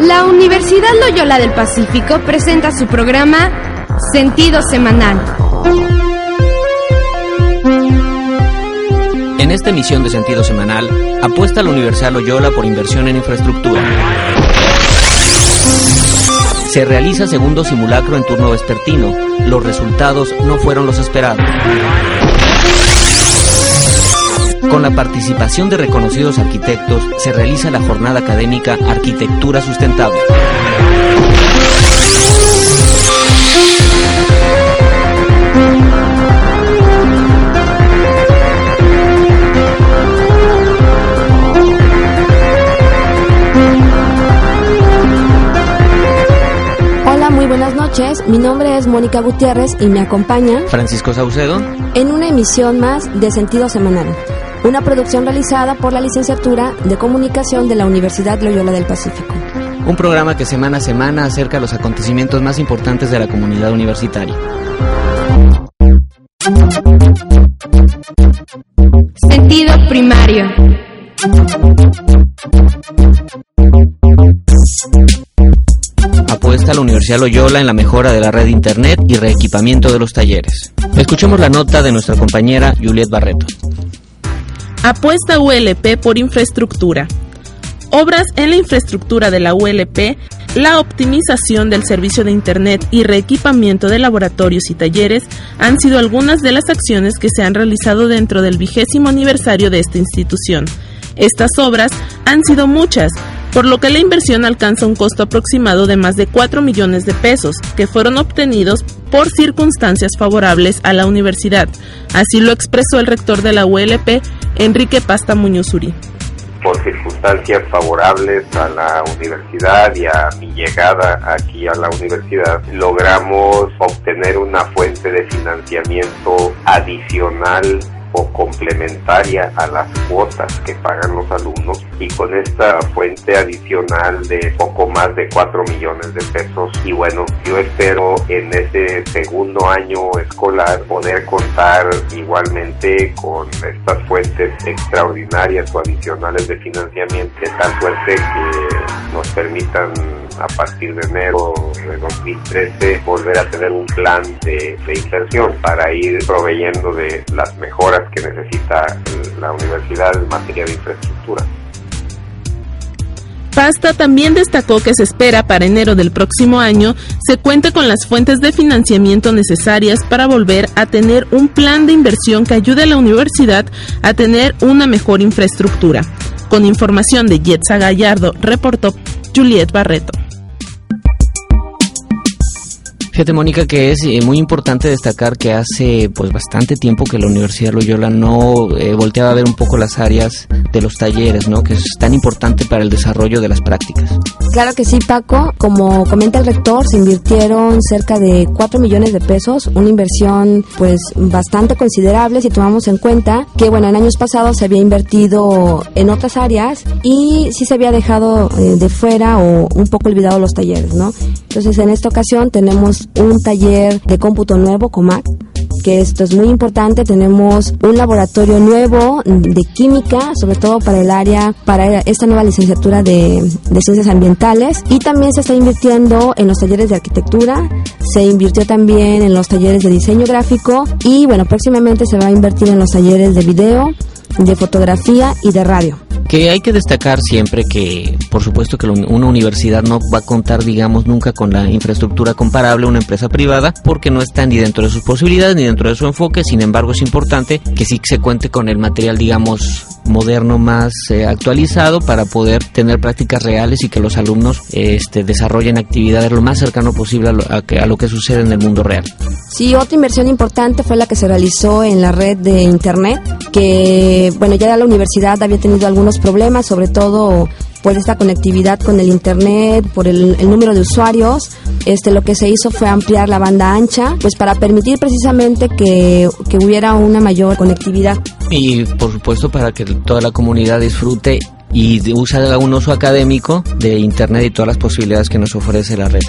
La Universidad Loyola del Pacífico presenta su programa Sentido Semanal. En esta emisión de Sentido Semanal, apuesta la Universidad Loyola por inversión en infraestructura. Se realiza segundo simulacro en turno vespertino. Los resultados no fueron los esperados. Con la participación de reconocidos arquitectos se realiza la jornada académica Arquitectura Sustentable. Hola, muy buenas noches. Mi nombre es Mónica Gutiérrez y me acompaña Francisco Saucedo. en una emisión más de Sentido Semanal, una producción realizada por la Licenciatura de Comunicación de la Universidad Loyola del Pacífico. Un programa que semana a semana acerca los acontecimientos más importantes de la comunidad universitaria. Sentido primario. Apuesta la Universidad Loyola en la mejora de la red de Internet y reequipamiento de los talleres. Escuchemos la nota de nuestra compañera Juliet Barreto. Apuesta ULP por infraestructura. Obras en la infraestructura de la ULP, la optimización del servicio de Internet y reequipamiento de laboratorios y talleres han sido algunas de las acciones que se han realizado dentro del vigésimo aniversario de esta institución. Estas obras han sido muchas, por lo que la inversión alcanza un costo aproximado de más de 4 millones de pesos, que fueron obtenidos por circunstancias favorables a la universidad. Así lo expresó el rector de la ULP, Enrique Pasta Muñozuri. por circunstancias favorables a la universidad y a mi llegada aquí a la universidad, logramos obtener una fuente de financiamiento adicional o complementaria a las cuotas que pagan los alumnos y con esta fuente adicional de poco más de 4 millones de pesos. Y bueno yo espero en ese segundo año escolar poder contar igualmente con estas fuentes extraordinarias o adicionales de financiamiento de tal suerte que nos permitan a partir de enero de 2013 volver a tener un plan de, de inversión para ir proveyendo de las mejoras que necesita la universidad en materia de infraestructura. Pasta también destacó que se espera para enero del próximo año se cuente con las fuentes de financiamiento necesarias para volver a tener un plan de inversión que ayude a la universidad a tener una mejor infraestructura. Con información de Yetza Gallardo, reportó Juliet Barreto. Fíjate, Mónica, que es eh, muy importante destacar que hace pues bastante tiempo que la Universidad Loyola no eh, volteaba a ver un poco las áreas de los talleres, ¿no? Que es tan importante para el desarrollo de las prácticas. Claro que sí, Paco. Como comenta el rector, se invirtieron cerca de 4 millones de pesos, una inversión pues bastante considerable si tomamos en cuenta que, bueno, en años pasados se había invertido en otras áreas y sí se había dejado eh, de fuera o un poco olvidado los talleres, ¿no? Entonces, en esta ocasión tenemos un taller de cómputo nuevo, COMAC, que esto es muy importante. Tenemos un laboratorio nuevo de química, sobre todo para el área, para esta nueva licenciatura de, de ciencias ambientales. Y también se está invirtiendo en los talleres de arquitectura, se invirtió también en los talleres de diseño gráfico y bueno, próximamente se va a invertir en los talleres de video, de fotografía y de radio. Que hay que destacar siempre que, por supuesto, que una universidad no va a contar, digamos, nunca con la infraestructura comparable a una empresa privada, porque no está ni dentro de sus posibilidades ni dentro de su enfoque. Sin embargo, es importante que sí se cuente con el material, digamos, moderno más eh, actualizado para poder tener prácticas reales y que los alumnos este, desarrollen actividades lo más cercano posible a lo, a a lo que sucede en el mundo real. Sí, otra inversión importante fue la que se realizó en la red de Internet, que, bueno, ya la universidad había tenido algunos problemas, sobre todo por esta conectividad con el internet, por el, número de usuarios, este lo que se hizo fue ampliar la banda ancha, pues para permitir precisamente que, que hubiera una mayor conectividad. Y por supuesto para que toda la comunidad disfrute y use un uso académico de internet y todas las posibilidades que nos ofrece la red.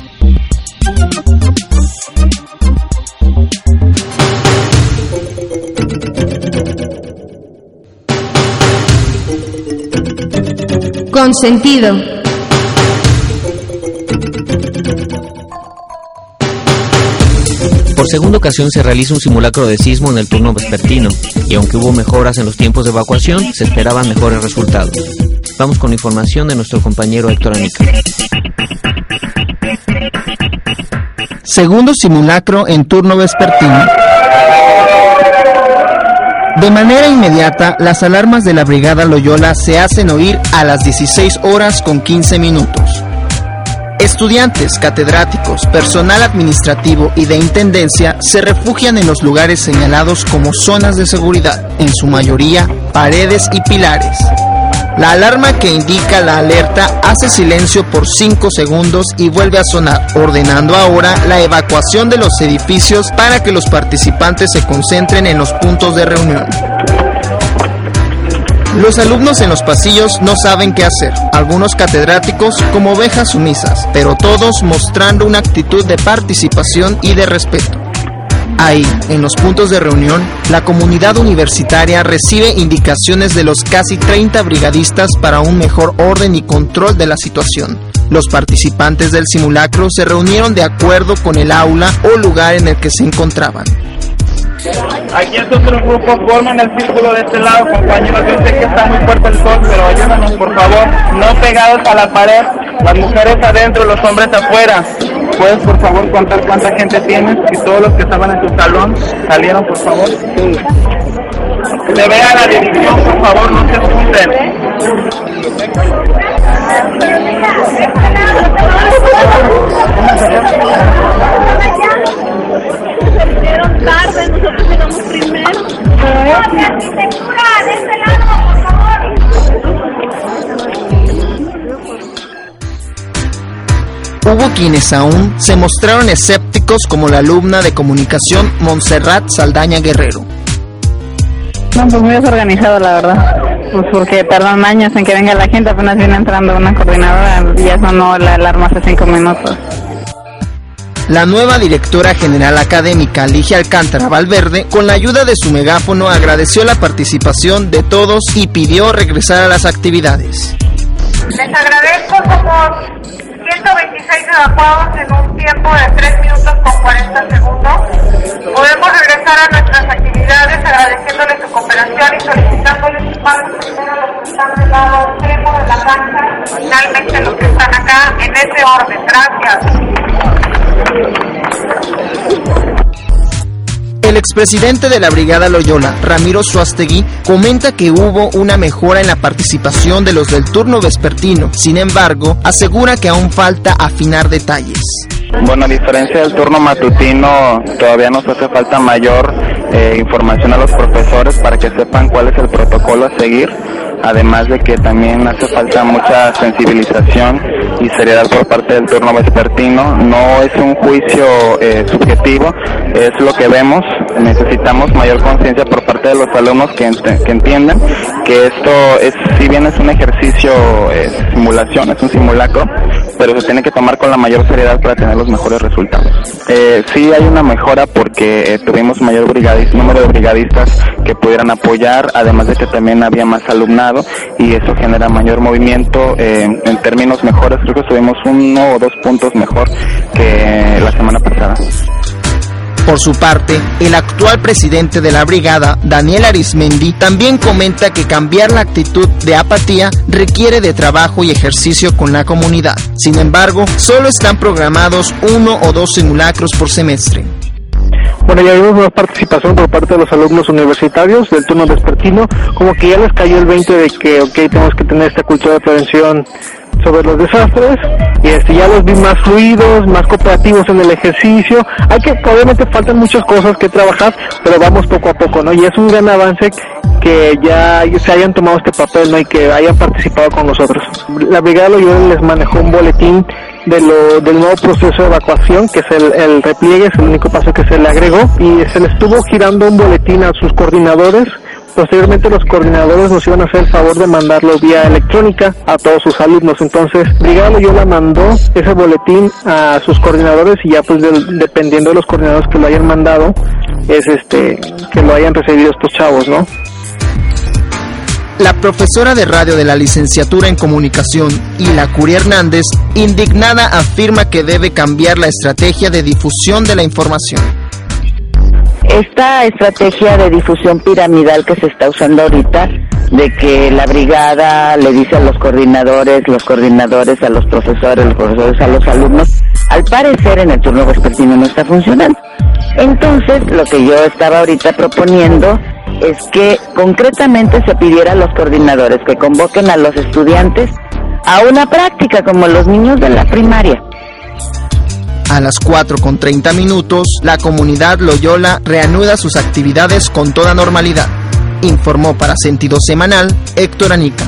Sentido. Por segunda ocasión se realiza un simulacro de sismo en el turno vespertino, y aunque hubo mejoras en los tiempos de evacuación, se esperaban mejores resultados. Vamos con información de nuestro compañero Héctor Anica. Segundo simulacro en turno vespertino. De manera inmediata, las alarmas de la Brigada Loyola se hacen oír a las 16 horas con 15 minutos. Estudiantes, catedráticos, personal administrativo y de intendencia se refugian en los lugares señalados como zonas de seguridad, en su mayoría paredes y pilares. La alarma que indica la alerta hace silencio por 5 segundos y vuelve a sonar, ordenando ahora la evacuación de los edificios para que los participantes se concentren en los puntos de reunión. Los alumnos en los pasillos no saben qué hacer, algunos catedráticos como ovejas sumisas, pero todos mostrando una actitud de participación y de respeto. Ahí, en los puntos de reunión, la comunidad universitaria recibe indicaciones de los casi 30 brigadistas para un mejor orden y control de la situación. Los participantes del simulacro se reunieron de acuerdo con el aula o lugar en el que se encontraban. Aquí estos otros grupos forman el círculo de este lado, compañeros. Yo sé que está muy fuerte el sol, pero ayúdanos por favor, no pegados a la pared, las mujeres adentro, los hombres afuera. ¿Puedes por favor contar cuánta gente tienes y todos los que estaban en tu salón salieron por favor? Se vea la dirección, por favor, no se junten. tarde, nosotros llegamos primero. arquitectura, de este lado, Hubo quienes aún se mostraron escépticos como la alumna de comunicación Montserrat Saldaña Guerrero. No, pues muy desorganizado la verdad. Pues porque tardan años en que venga la gente, apenas viene entrando una coordinadora y ya sonó la alarma hace cinco minutos. La nueva directora general académica Ligia Alcántara Valverde, con la ayuda de su megáfono, agradeció la participación de todos y pidió regresar a las actividades. Les agradezco como 126 en un tiempo de 3 minutos con 40 segundos. Podemos regresar a nuestras actividades agradeciéndoles su cooperación y solicitándoles más primero a los que están del lado extremo de la cancha, finalmente los que están acá en ese orden. Gracias. El expresidente de la Brigada Loyola, Ramiro Suastegui, comenta que hubo una mejora en la participación de los del turno vespertino. Sin embargo, asegura que aún falta afinar detalles. Bueno, a diferencia del turno matutino, todavía nos hace falta mayor eh, información a los profesores para que sepan cuál es el protocolo a seguir además de que también hace falta mucha sensibilización y seriedad por parte del turno vespertino. No es un juicio eh, subjetivo, es lo que vemos. Necesitamos mayor conciencia por parte de los alumnos que, que entiendan que esto es, si bien es un ejercicio eh, simulación, es un simulacro, pero se tiene que tomar con la mayor seriedad para tener los mejores resultados. Eh, sí hay una mejora porque tuvimos mayor número de brigadistas que pudieran apoyar, además de que también había más alumnado y eso genera mayor movimiento eh, en términos mejores. Creo que tuvimos uno o dos puntos mejor que la semana pasada. Por su parte, el actual presidente de la brigada, Daniel Arismendi, también comenta que cambiar la actitud de apatía requiere de trabajo y ejercicio con la comunidad. Sin embargo, solo están programados uno o dos simulacros por semestre. Bueno, ya vimos una participación por parte de los alumnos universitarios del turno vespertino, como que ya les cayó el 20 de que, ok, tenemos que tener esta cultura de prevención sobre los desastres y este, ya los vi más fluidos, más cooperativos en el ejercicio. Hay que, obviamente faltan muchas cosas que trabajar, pero vamos poco a poco, ¿no? Y es un gran avance que ya se hayan tomado este papel, ¿no? Y que hayan participado con nosotros. La Brigada Loyola les manejó un boletín de lo, del nuevo proceso de evacuación, que es el, el repliegue, es el único paso que se le agregó, y se le estuvo girando un boletín a sus coordinadores Posteriormente los coordinadores nos iban a hacer el favor de mandarlo vía electrónica a todos sus alumnos. Entonces, Brigada Loyola mandó ese boletín a sus coordinadores y ya pues dependiendo de los coordinadores que lo hayan mandado, es este que lo hayan recibido estos chavos, ¿no? La profesora de radio de la licenciatura en comunicación, Ila Curia Hernández, indignada afirma que debe cambiar la estrategia de difusión de la información esta estrategia de difusión piramidal que se está usando ahorita, de que la brigada le dice a los coordinadores, los coordinadores a los profesores, los profesores a los alumnos, al parecer en el turno vespertino no está funcionando. Entonces, lo que yo estaba ahorita proponiendo es que concretamente se pidiera a los coordinadores que convoquen a los estudiantes a una práctica como los niños de la primaria a las 4 con 30 minutos, la comunidad Loyola reanuda sus actividades con toda normalidad, informó para Sentido Semanal Héctor Anica.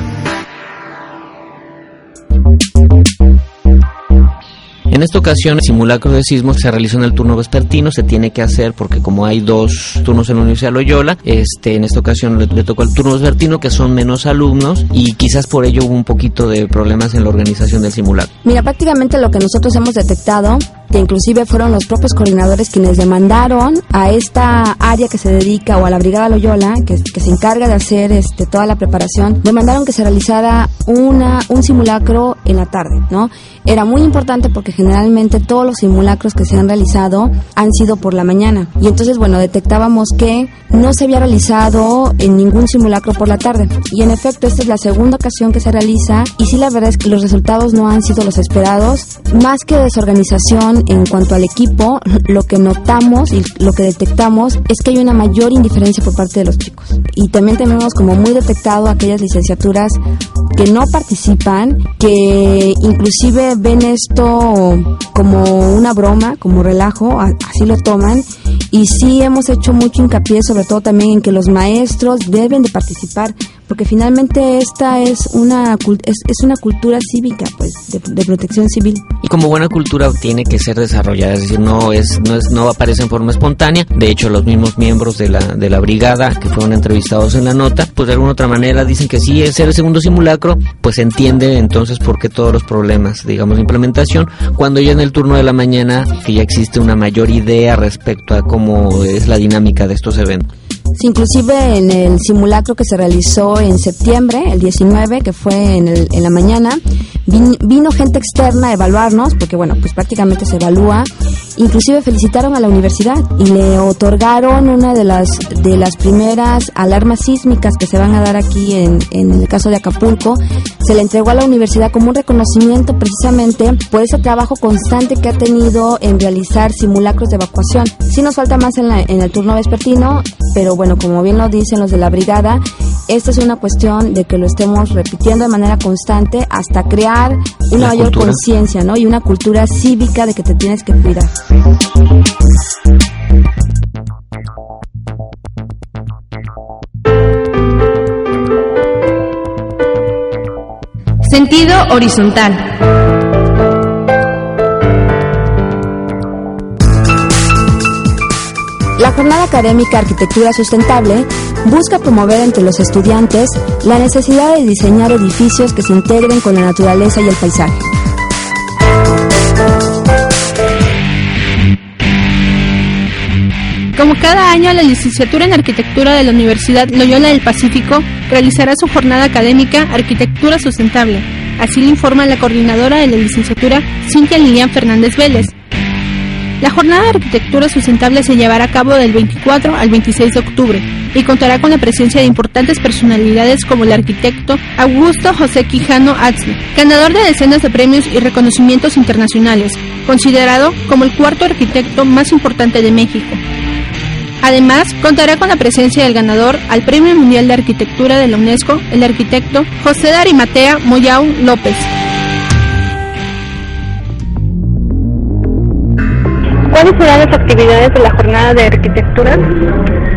En esta ocasión, el simulacro de sismo se realizó en el turno vespertino, se tiene que hacer porque como hay dos turnos en la Universidad Loyola, este, en esta ocasión le, tocó el turno vespertino, que son menos alumnos, y quizás por ello hubo un poquito de problemas en la organización del simulacro. Mira, prácticamente lo que nosotros hemos detectado que inclusive fueron los propios coordinadores quienes demandaron a esta área que se dedica o a la Brigada Loyola, que, que se encarga de hacer este, toda la preparación, demandaron que se realizara una, un simulacro en la tarde, ¿no? Era muy importante porque generalmente todos los simulacros que se han realizado han sido por la mañana. Y entonces, bueno, detectábamos que no se había realizado en ningún simulacro por la tarde. Y en efecto, esta es la segunda ocasión que se realiza y sí la verdad es que los resultados no han sido los esperados. Más que desorganización, en cuanto al equipo, lo que notamos y lo que detectamos es que hay una mayor indiferencia por parte de los chicos. Y también tenemos como muy detectado aquellas licenciaturas que no participan, que inclusive ven esto como una broma, como relajo, así lo toman. Y sí hemos hecho mucho hincapié, sobre todo también en que los maestros deben de participar porque finalmente esta es una es, es una cultura cívica pues de, protección civil. Y como buena cultura tiene que ser desarrollada es decir no es no es no aparece en forma espontánea. De hecho los mismos miembros de la de la brigada que fueron entrevistados en la nota pues de alguna otra manera dicen que sí es ser el segundo simulacro pues entiende entonces por qué todos los problemas digamos de implementación cuando ya en el turno de la mañana que ya existe una mayor idea respecto a cómo es la dinámica de estos eventos inclusive en el simulacro que se realizó en septiembre, el 19, que fue en, el, en la mañana, vino gente externa a evaluarnos, porque bueno, pues prácticamente se evalúa. Inclusive felicitaron a la universidad y le otorgaron una de las de las primeras alarmas sísmicas que se van a dar aquí en, en el caso de Acapulco. Se le entregó a la universidad como un reconocimiento precisamente por ese trabajo constante que ha tenido en realizar simulacros de evacuación. Sí nos falta más en, en el turno vespertino, pero bueno, como bien lo dicen los de la brigada, esta es una cuestión de que lo estemos repitiendo de manera constante hasta crear una mayor conciencia, ¿no? Y una cultura cívica de que te tienes que cuidar. Sentido horizontal. La jornada académica Arquitectura Sustentable busca promover entre los estudiantes la necesidad de diseñar edificios que se integren con la naturaleza y el paisaje. Como cada año, la licenciatura en Arquitectura de la Universidad Loyola del Pacífico realizará su jornada académica Arquitectura Sustentable. Así lo informa la coordinadora de la licenciatura, Cintia Lilian Fernández Vélez, la jornada de arquitectura sustentable se llevará a cabo del 24 al 26 de octubre y contará con la presencia de importantes personalidades como el arquitecto Augusto José Quijano Atzle, ganador de decenas de premios y reconocimientos internacionales, considerado como el cuarto arquitecto más importante de México. Además, contará con la presencia del ganador al Premio Mundial de Arquitectura de la UNESCO, el arquitecto José Darimatea Moyau López. ¿Cuáles serán las actividades de la jornada de arquitectura?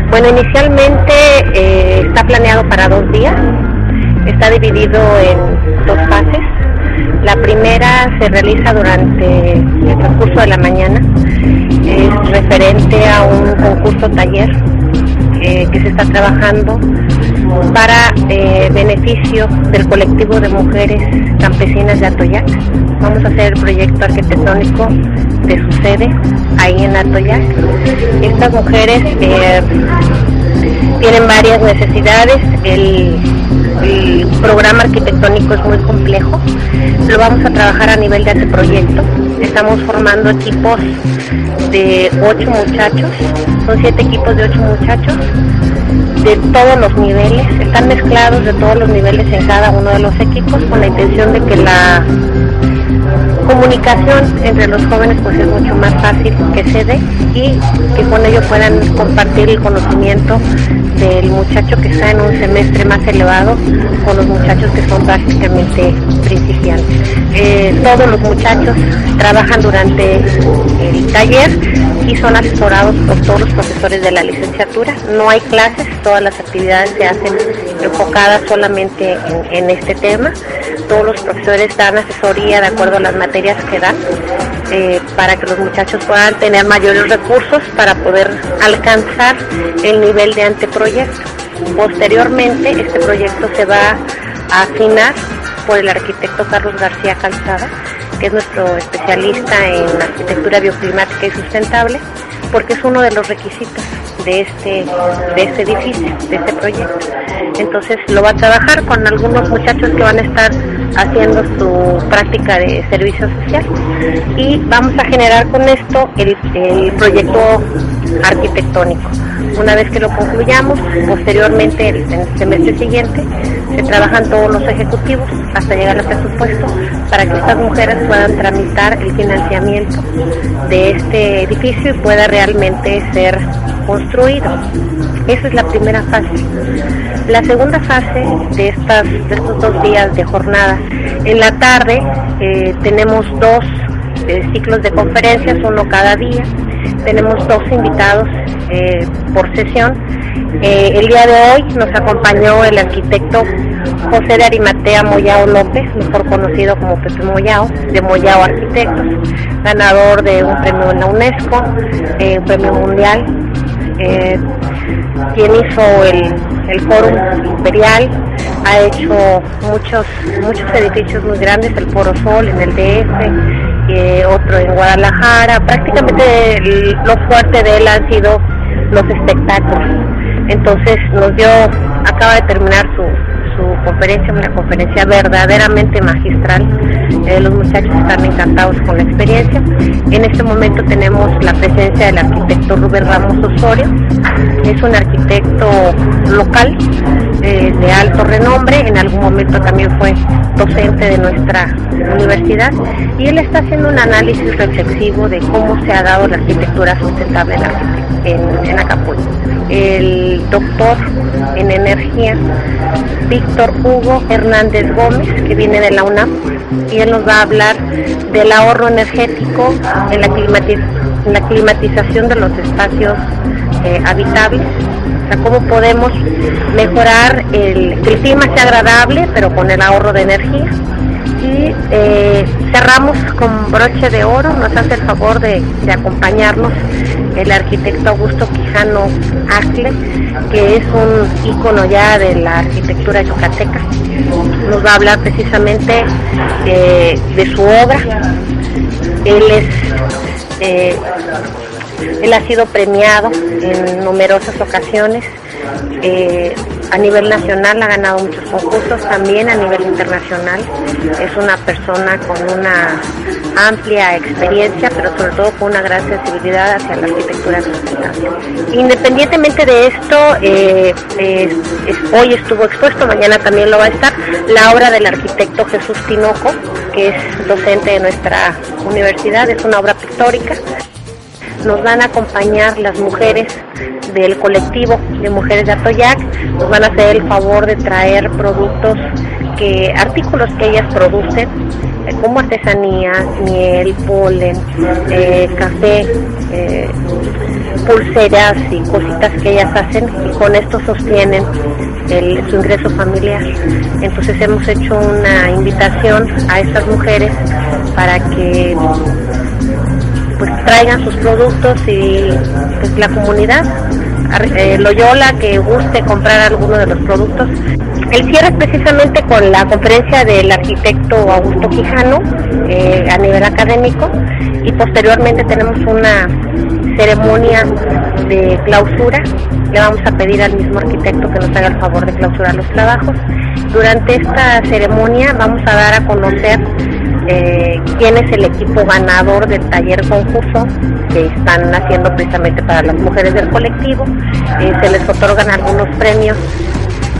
Bueno, inicialmente eh, está planeado para dos días. Está dividido en dos fases. La primera se realiza durante el transcurso de la mañana. Es referente a un concurso taller eh, que se está trabajando para eh, beneficio del colectivo de mujeres campesinas de Atoyac. Vamos a hacer el proyecto arquitectónico de su sede ahí en Atoyac. Estas mujeres eh, tienen varias necesidades. El, el programa arquitectónico es muy complejo. Lo vamos a trabajar a nivel de anteproyecto. Estamos formando equipos de ocho muchachos. Son siete equipos de ocho muchachos de todos los niveles. Están mezclados de todos los niveles en cada uno de los equipos con la intención de que la comunicación entre los jóvenes pues es mucho más fácil que se dé y que con ello puedan compartir el conocimiento del muchacho que está en un semestre más elevado con los muchachos que son prácticamente principiantes. Eh, todos los muchachos trabajan durante el taller y son asesorados por todos los profesores de la licenciatura. No hay clases, todas las actividades se hacen enfocadas solamente en, en este tema. Todos los profesores dan asesoría de acuerdo a las materias que dan eh, para que los muchachos puedan tener mayores recursos para poder alcanzar el nivel de anteproyecto. Posteriormente, este proyecto se va a afinar por el arquitecto Carlos García Calzada, que es nuestro especialista en arquitectura bioclimática y sustentable, porque es uno de los requisitos de este, de este edificio, de este proyecto. Entonces lo va a trabajar con algunos muchachos que van a estar haciendo su práctica de servicio social y vamos a generar con esto el, el proyecto arquitectónico. Una vez que lo concluyamos, posteriormente, en el semestre siguiente, se trabajan todos los ejecutivos hasta llegar al presupuesto para que estas mujeres puedan tramitar el financiamiento de este edificio y pueda realmente ser construido. Esa es la primera fase. La segunda fase de, estas, de estos dos días de jornada, en la tarde eh, tenemos dos eh, ciclos de conferencias, uno cada día. Tenemos dos invitados eh, por sesión. Eh, el día de hoy nos acompañó el arquitecto José de Arimatea Moyao López, mejor conocido como Pepe Moyao, de Moyao Arquitectos, ganador de un premio en la UNESCO, eh, un premio mundial, quien hizo el, el Fórum Imperial, ha hecho muchos, muchos edificios muy grandes, el Foro Sol en el DF, otro en Guadalajara, prácticamente lo fuerte de él han sido los espectáculos. Entonces nos dio, acaba de terminar su, su conferencia, una conferencia verdaderamente magistral. Eh, los muchachos están encantados con la experiencia. En este momento tenemos la presencia del arquitecto Rubén Ramos Osorio. Es un arquitecto local eh, de alto renombre. En algún momento también fue docente de nuestra universidad y él está haciendo un análisis reflexivo de cómo se ha dado la arquitectura sustentable en, arquite- en, Acapulco. El doctor en energía, Víctor Hugo Hernández Gómez, que viene de la UNAM, y él nos va a hablar del ahorro energético en la, climati- en la climatización de los espacios eh, habitables, o sea, cómo podemos mejorar el, que el clima sea agradable, pero con el ahorro de energía. Y eh, cerramos con broche de oro, nos hace el favor de, de acompañarnos el arquitecto Augusto Quijano Asle, que es un ícono ya de la arquitectura yucateca. Nos va a hablar precisamente eh, de su obra. Él es eh, él ha sido premiado en numerosas ocasiones. eh, a nivel nacional ha ganado muchos concursos, también a nivel internacional. Es una persona con una amplia experiencia, pero sobre todo con una gran sensibilidad hacia la arquitectura sustentable. Independientemente de esto, eh, hoy estuvo expuesto, mañana también lo va a estar, la obra del arquitecto Jesús Tinoco, que es docente de nuestra universidad, es una obra pictórica nos van a acompañar las mujeres del colectivo de mujeres de Atoyac, nos van a hacer el favor de traer productos que artículos que ellas producen, eh, como artesanías, miel, polen, eh, café, eh, pulseras y cositas que ellas hacen y con esto sostienen el, su ingreso familiar. Entonces hemos hecho una invitación a estas mujeres para que traigan sus productos y pues, la comunidad eh, Loyola que guste comprar alguno de los productos. El cierre es precisamente con la conferencia del arquitecto Augusto Quijano eh, a nivel académico y posteriormente tenemos una ceremonia de clausura. Le vamos a pedir al mismo arquitecto que nos haga el favor de clausurar los trabajos. Durante esta ceremonia vamos a dar a conocer eh, quién es el equipo ganador del taller concurso que están haciendo precisamente para las mujeres del colectivo. Eh, se les otorgan algunos premios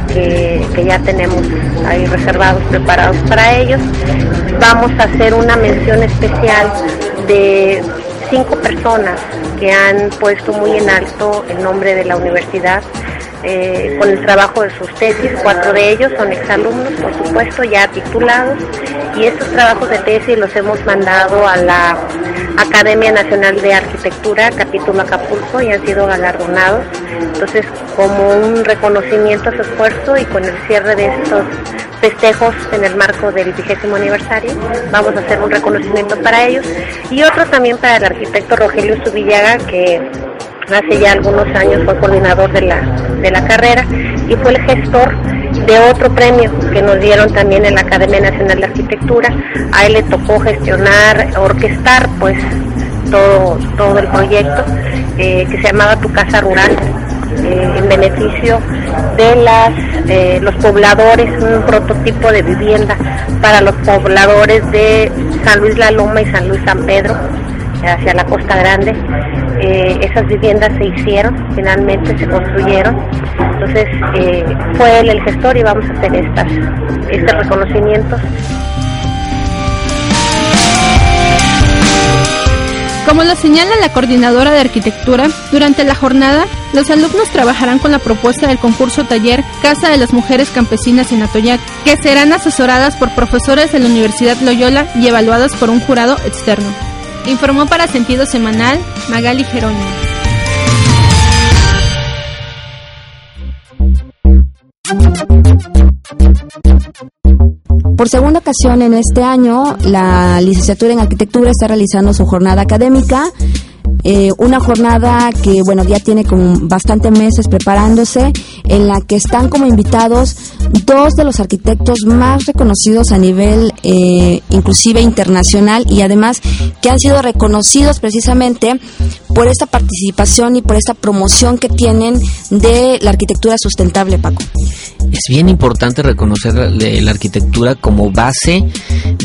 que, que, ya tenemos ahí reservados, preparados para ellos. Vamos a hacer una mención especial de cinco personas que han puesto muy en alto el nombre de la universidad eh, con el trabajo de sus tesis. Cuatro de ellos son exalumnos, por supuesto, ya titulados. Y estos trabajos de tesis los hemos mandado a la Academia Nacional de Arquitectura, capítulo Acapulco, y han sido galardonados. Entonces, como un reconocimiento a su esfuerzo y con el cierre de estos festejos en el marco del vigésimo aniversario, vamos a hacer un reconocimiento para ellos y otro también para el arquitecto Rogelio Subillaga, que hace ya algunos años fue coordinador de la, de la carrera y fue el gestor de otro premio que nos dieron también en la Academia Nacional de Arquitectura. A él le tocó gestionar, orquestar pues todo, todo el proyecto eh, que se llamaba Tu Casa Rural. Eh, en beneficio de las eh, los pobladores, un prototipo de vivienda para los pobladores de San Luis La Loma y San Luis San Pedro, hacia la Costa Grande. Eh, esas viviendas se hicieron, finalmente se construyeron. Entonces eh, fue él el gestor y vamos a hacer estas, este reconocimientos. Como lo señala la coordinadora de arquitectura, durante la jornada, los alumnos trabajarán con la propuesta del concurso taller Casa de las Mujeres Campesinas en Atoyac, que serán asesoradas por profesores de la Universidad Loyola y evaluadas por un jurado externo. Informó para Sentido Semanal Magali Jerónimo. Por segunda ocasión en este año, la licenciatura en arquitectura está realizando su jornada académica eh, una jornada que, bueno, ya tiene como bastantes meses preparándose, en la que están como invitados dos de los arquitectos más reconocidos a nivel eh, inclusive internacional y además que han sido reconocidos precisamente por esta participación y por esta promoción que tienen de la arquitectura sustentable, Paco. Es bien importante reconocer la arquitectura como base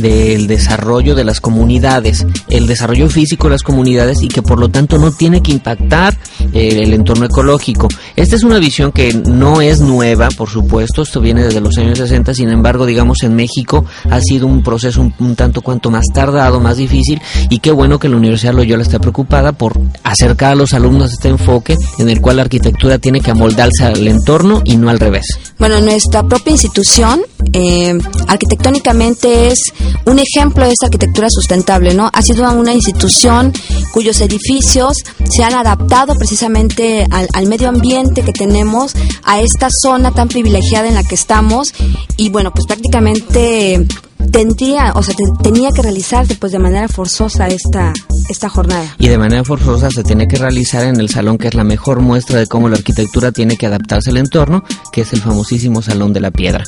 del desarrollo de las comunidades, el desarrollo físico de las comunidades y que por lo tanto no tiene que impactar eh, el entorno ecológico. Esta es una visión que no es nueva, por supuesto, esto viene desde los años 60, sin embargo, digamos, en México ha sido un proceso un, tanto cuanto más tardado, más difícil, y qué bueno que la Universidad Loyola está preocupada por acercar a los alumnos este enfoque en el cual la arquitectura tiene que amoldarse al entorno y no al revés. Bueno, nuestra propia institución eh, arquitectónicamente es un ejemplo de esta arquitectura sustentable, ¿no? Ha sido una institución cuyos edificios se han adaptado precisamente al, al medio ambiente que tenemos, a esta zona tan privilegiada en la que estamos. Y bueno, pues prácticamente tendría, o sea, tenía que realizarse pues de manera forzosa esta, esta jornada. Y de manera forzosa se tiene que realizar en el salón que es la mejor muestra de cómo la arquitectura tiene que adaptarse al entorno, que es el famosísimo Salón de la Piedra.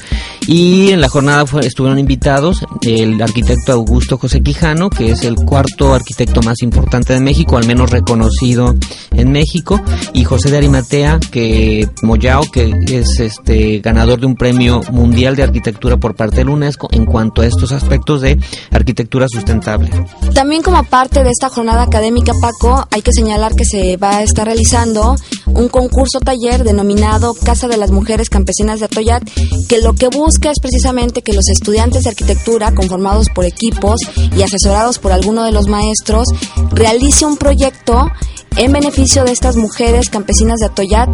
Y en la jornada estuvieron invitados el arquitecto Augusto José Quijano, que es el cuarto arquitecto más importante de México, al menos reconocido en México, y José de Arimatea, que Moyao, que es este ganador de un premio mundial de arquitectura por parte del UNESCO en cuanto a estos aspectos de arquitectura sustentable. También como parte de esta jornada académica, Paco, hay que señalar que se va a estar realizando un concurso taller denominado Casa de las Mujeres Campesinas de Atoyat, que lo que busca es precisamente que los estudiantes de arquitectura, conformados por equipos y asesorados por alguno de los maestros, realice un proyecto en beneficio de estas mujeres campesinas de Atoyat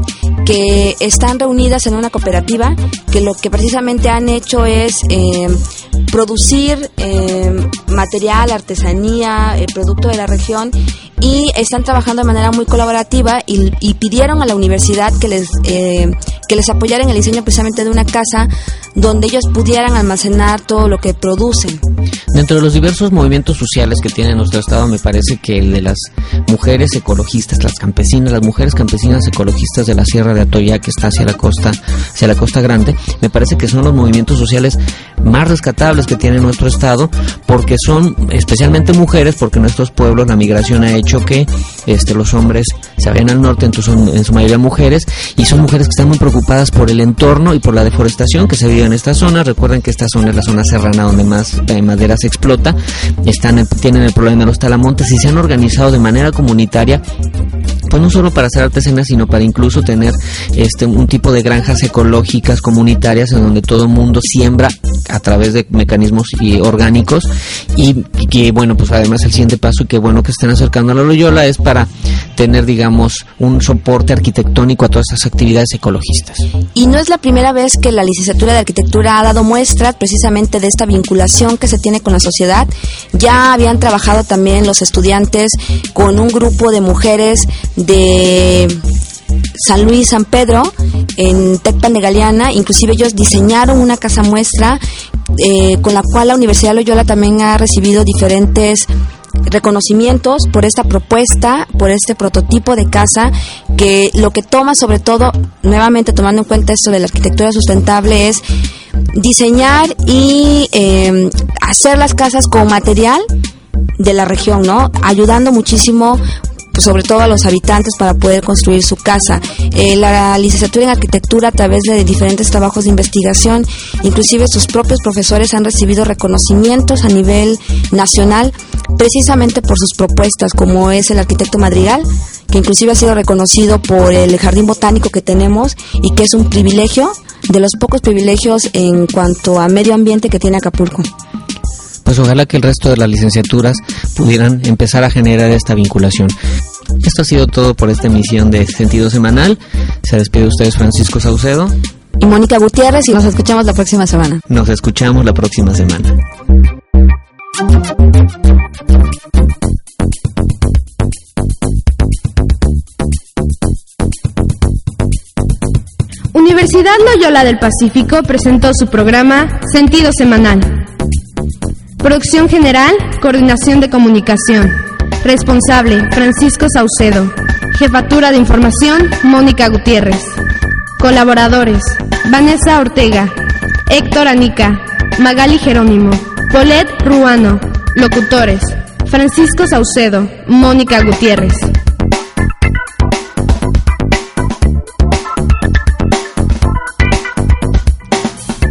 que están reunidas en una cooperativa que lo que precisamente han hecho es eh, producir eh, material, artesanía, eh, producto de la región y están trabajando de manera muy colaborativa y, pidieron a la universidad que les eh, que les apoyara en el diseño precisamente de una casa donde ellos pudieran almacenar todo lo que producen. Dentro de los diversos movimientos sociales que tiene nuestro estado, me parece que el de las mujeres ecologistas, las campesinas, las mujeres campesinas ecologistas de la Sierra de Atoya, que está hacia la costa, hacia la costa grande, me parece que son los movimientos sociales más rescatables que tiene nuestro estado, porque son especialmente mujeres, porque en nuestros pueblos la migración ha hecho que este, los hombres se vayan al norte, entonces son en su mayoría mujeres, y son mujeres que están muy preocupadas por el entorno y por la deforestación que se vive en esta zona. Recuerden que esta zona es la zona serrana donde más eh, madera se explota, están, tienen el problema de los talamontes y se han organizado de manera comunitaria pues no solo para hacer artesanías, sino para incluso tener este un tipo de granjas ecológicas comunitarias en donde todo el mundo siembra a través de mecanismos y orgánicos y, que bueno, pues además el siguiente paso y que bueno que estén acercando a la Loyola es para tener digamos un soporte arquitectónico a todas estas actividades ecologistas. Y no es la primera vez que la licenciatura de arquitectura ha dado muestras precisamente de esta vinculación que se tiene con la sociedad. Ya habían trabajado también los estudiantes con un grupo de mujeres de San Luis, San Pedro, en Tecpan de Galeana. Inclusive ellos diseñaron una casa muestra eh, con la cual la Universidad Loyola también ha recibido diferentes reconocimientos por esta propuesta, por este prototipo de casa, que lo que toma sobre todo, nuevamente tomando en cuenta esto de la arquitectura sustentable, es diseñar y eh, hacer las casas con material de la región, ¿no? Ayudando muchísimo pues, sobre todo a los habitantes para poder construir su casa. Eh, la licenciatura en arquitectura a través de diferentes trabajos de investigación, inclusive sus propios profesores han recibido reconocimientos a nivel nacional precisamente por sus propuestas, como es el arquitecto Madrigal, que inclusive ha sido reconocido por el jardín botánico que tenemos y que es un privilegio de los pocos privilegios en cuanto a medio ambiente que tiene Acapulco pues ojalá que el resto de las licenciaturas pudieran empezar a generar esta vinculación. Esto ha sido todo por esta emisión de Sentido Semanal. Se despide de ustedes Francisco Saucedo. Y Mónica Gutiérrez y nos escuchamos la próxima semana. Nos escuchamos la próxima semana. Universidad Loyola del Pacífico presentó su programa Sentido Semanal. Producción general, coordinación de comunicación. Responsable, Francisco Saucedo. Jefatura de información, Mónica Gutiérrez. Colaboradores, Vanessa Ortega, Héctor Anica, Magali Jerónimo, Polet Ruano. Locutores, Francisco Saucedo, Mónica Gutiérrez.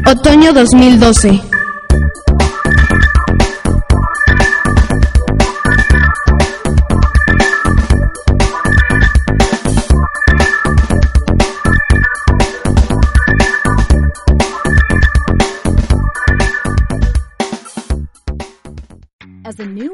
Otoño 2012.